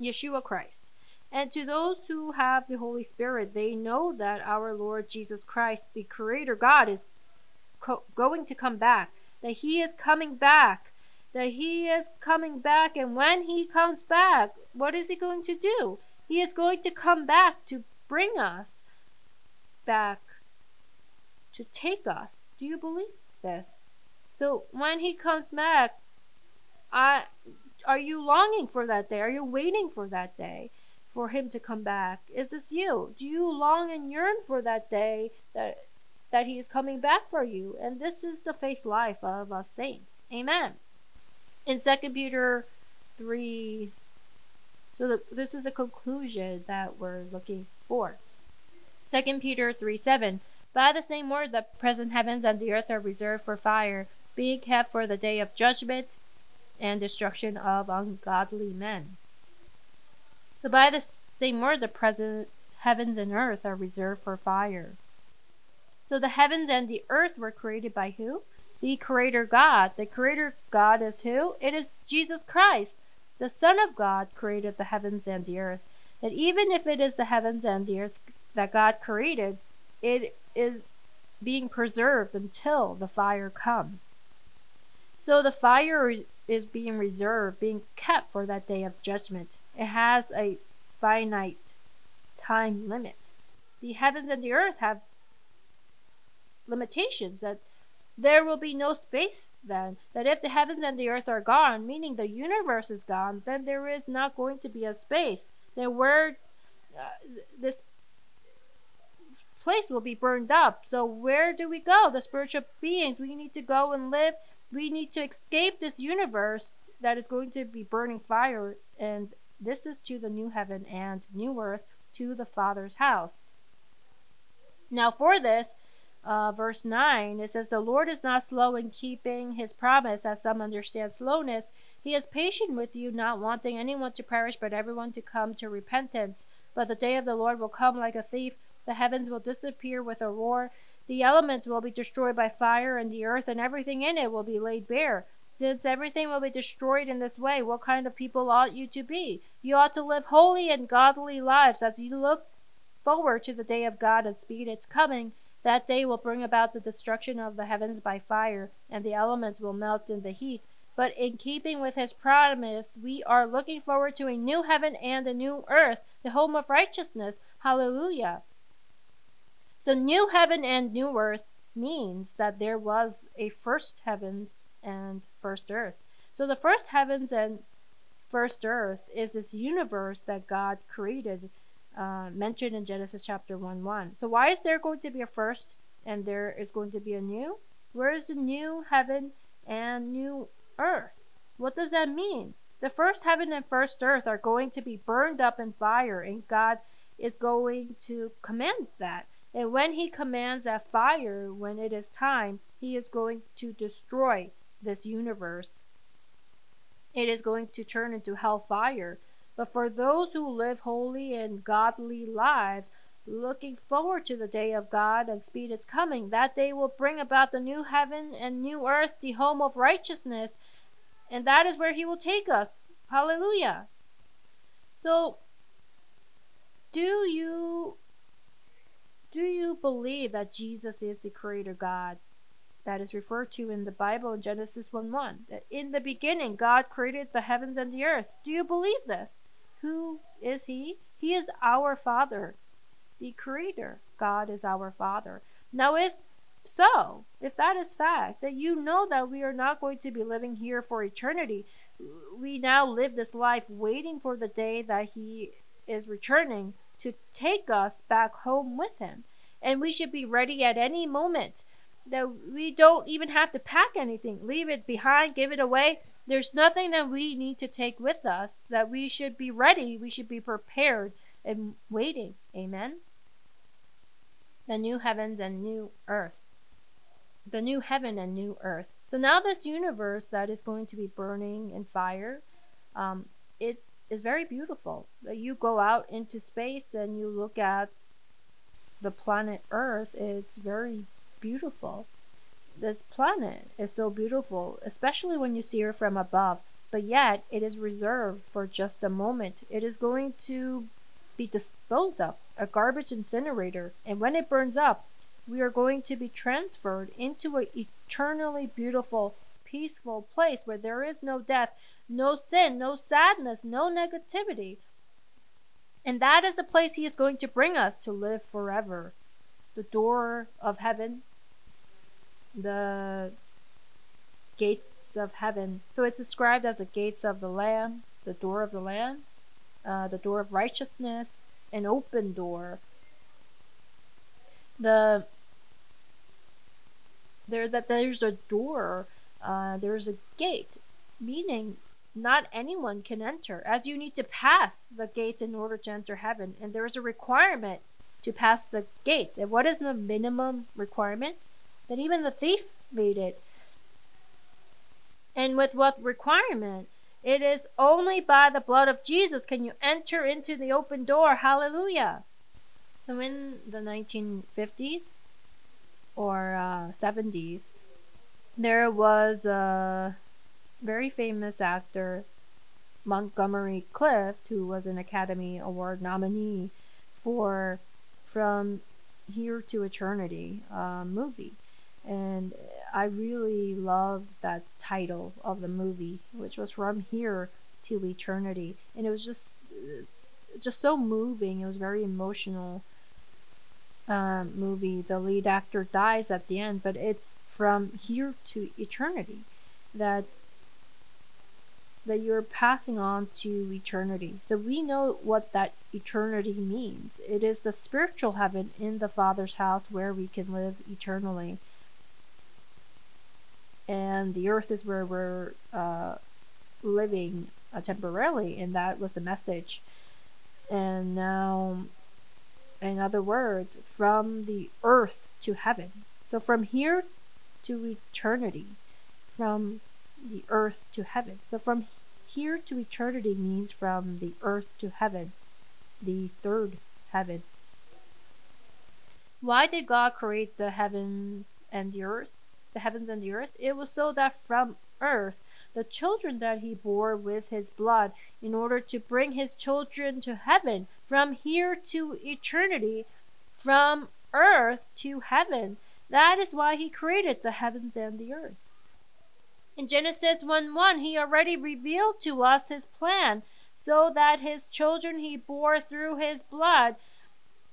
Yeshua Christ. And to those who have the Holy Spirit, they know that our Lord Jesus Christ, the Creator God, is co- going to come back that he is coming back. That he is coming back, and when he comes back, what is he going to do? He is going to come back to bring us back, to take us. Do you believe this? So when he comes back, I are you longing for that day? Are you waiting for that day for him to come back? Is this you? Do you long and yearn for that day that that he is coming back for you. And this is the faith life of us saints. Amen. In Second Peter 3, so the, this is a conclusion that we're looking for. 2 Peter 3 7. By the same word, the present heavens and the earth are reserved for fire, being kept for the day of judgment and destruction of ungodly men. So, by the same word, the present heavens and earth are reserved for fire. So the heavens and the earth were created by who? The Creator God. The Creator God is who? It is Jesus Christ. The Son of God created the heavens and the earth. That even if it is the heavens and the earth that God created, it is being preserved until the fire comes. So the fire is being reserved, being kept for that day of judgment. It has a finite time limit. The heavens and the earth have limitations that there will be no space then that if the heavens and the earth are gone meaning the universe is gone then there is not going to be a space then where uh, this place will be burned up so where do we go the spiritual beings we need to go and live we need to escape this universe that is going to be burning fire and this is to the new heaven and new earth to the father's house now for this uh, verse 9, it says, The Lord is not slow in keeping his promise, as some understand slowness. He is patient with you, not wanting anyone to perish, but everyone to come to repentance. But the day of the Lord will come like a thief. The heavens will disappear with a roar. The elements will be destroyed by fire, and the earth and everything in it will be laid bare. Since everything will be destroyed in this way, what kind of people ought you to be? You ought to live holy and godly lives as you look forward to the day of God and speed its coming. That day will bring about the destruction of the heavens by fire, and the elements will melt in the heat. But in keeping with his promise, we are looking forward to a new heaven and a new earth, the home of righteousness. Hallelujah. So, new heaven and new earth means that there was a first heaven and first earth. So, the first heavens and first earth is this universe that God created uh, mentioned in Genesis chapter 1 1. So, why is there going to be a first and there is going to be a new? Where is the new heaven and new earth? What does that mean? The first heaven and first earth are going to be burned up in fire, and God is going to command that. And when He commands that fire, when it is time, He is going to destroy this universe. It is going to turn into hellfire. But for those who live holy and godly lives, looking forward to the day of God and speed its coming, that day will bring about the new heaven and new earth, the home of righteousness, and that is where He will take us. Hallelujah. So, do you do you believe that Jesus is the creator God? That is referred to in the Bible in Genesis 1 1. That in the beginning God created the heavens and the earth. Do you believe this? Who is He? He is our Father. the Creator. God is our Father. Now, if so, if that is fact, that you know that we are not going to be living here for eternity, we now live this life waiting for the day that He is returning to take us back home with Him. And we should be ready at any moment. That we don't even have to pack anything, leave it behind, give it away. There's nothing that we need to take with us, that we should be ready, we should be prepared and waiting. Amen. The new heavens and new earth the new heaven and new earth. So now this universe that is going to be burning in fire, um, it is very beautiful. You go out into space and you look at the planet Earth, it's very beautiful. This planet is so beautiful, especially when you see her from above, but yet it is reserved for just a moment. It is going to be disposed of, a garbage incinerator, and when it burns up, we are going to be transferred into an eternally beautiful, peaceful place where there is no death, no sin, no sadness, no negativity. And that is the place He is going to bring us to live forever. The door of heaven, the gates of heaven. So it's described as the gates of the Lamb, the door of the Lamb, uh, the door of righteousness, an open door. The there that there's a door, uh, there's a gate, meaning not anyone can enter, as you need to pass the gates in order to enter heaven, and there is a requirement to pass the gates. And what is the minimum requirement? That even the thief made it. And with what requirement? It is only by the blood of Jesus can you enter into the open door. Hallelujah. So in the 1950s, or uh, 70s, there was a very famous actor, Montgomery Clift, who was an Academy Award nominee for From Here to Eternity uh, movie. And I really loved that title of the movie, which was From Here to Eternity. And it was just just so moving. It was very emotional uh, movie, the lead actor dies at the end, but it's from here to eternity that that you're passing on to eternity. So we know what that eternity means. It is the spiritual heaven in the Father's house where we can live eternally. And the earth is where we're uh, living uh, temporarily, and that was the message. And now in other words, from the earth to heaven. So from here to eternity, from the earth to heaven. So from here to eternity means from the earth to heaven, the third heaven. Why did God create the heaven and the earth? The heavens and the earth? It was so that from earth the children that he bore with his blood, in order to bring his children to heaven, from here to eternity, from earth to heaven. That is why he created the heavens and the earth. In Genesis 1 1, he already revealed to us his plan, so that his children he bore through his blood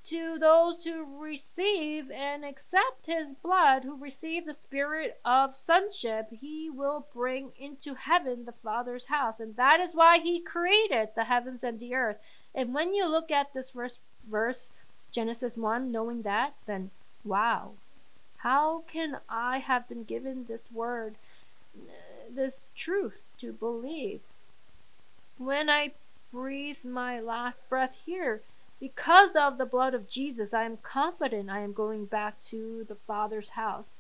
to those who receive and accept his blood, who receive the spirit of sonship, he will bring into heaven the Father's house. And that is why he created the heavens and the earth. And when you look at this verse, verse Genesis 1, knowing that, then wow, how can I have been given this word, this truth to believe? When I breathe my last breath here, because of the blood of Jesus, I am confident I am going back to the Father's house.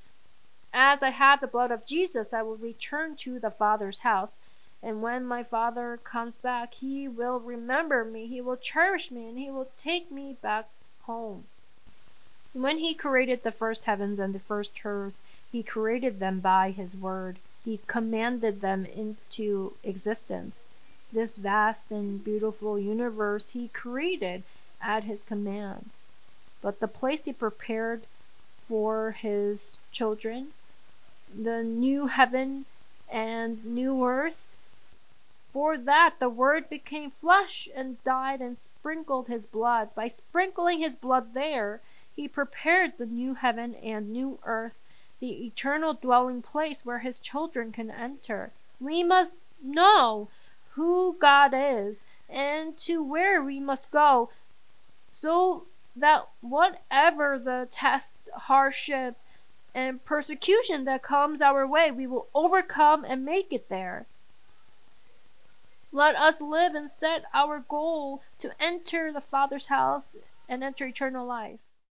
As I have the blood of Jesus, I will return to the Father's house. And when my Father comes back, he will remember me, he will cherish me, and he will take me back home. When he created the first heavens and the first earth, he created them by his word. He commanded them into existence. This vast and beautiful universe he created at his command. But the place he prepared for his children, the new heaven and new earth, for that the Word became flesh and died and sprinkled his blood. By sprinkling his blood there, he prepared the new heaven and new earth, the eternal dwelling place where his children can enter. We must know who God is and to where we must go so that whatever the test, hardship, and persecution that comes our way, we will overcome and make it there. Let us live and set our goal to enter the Father's house and enter eternal life.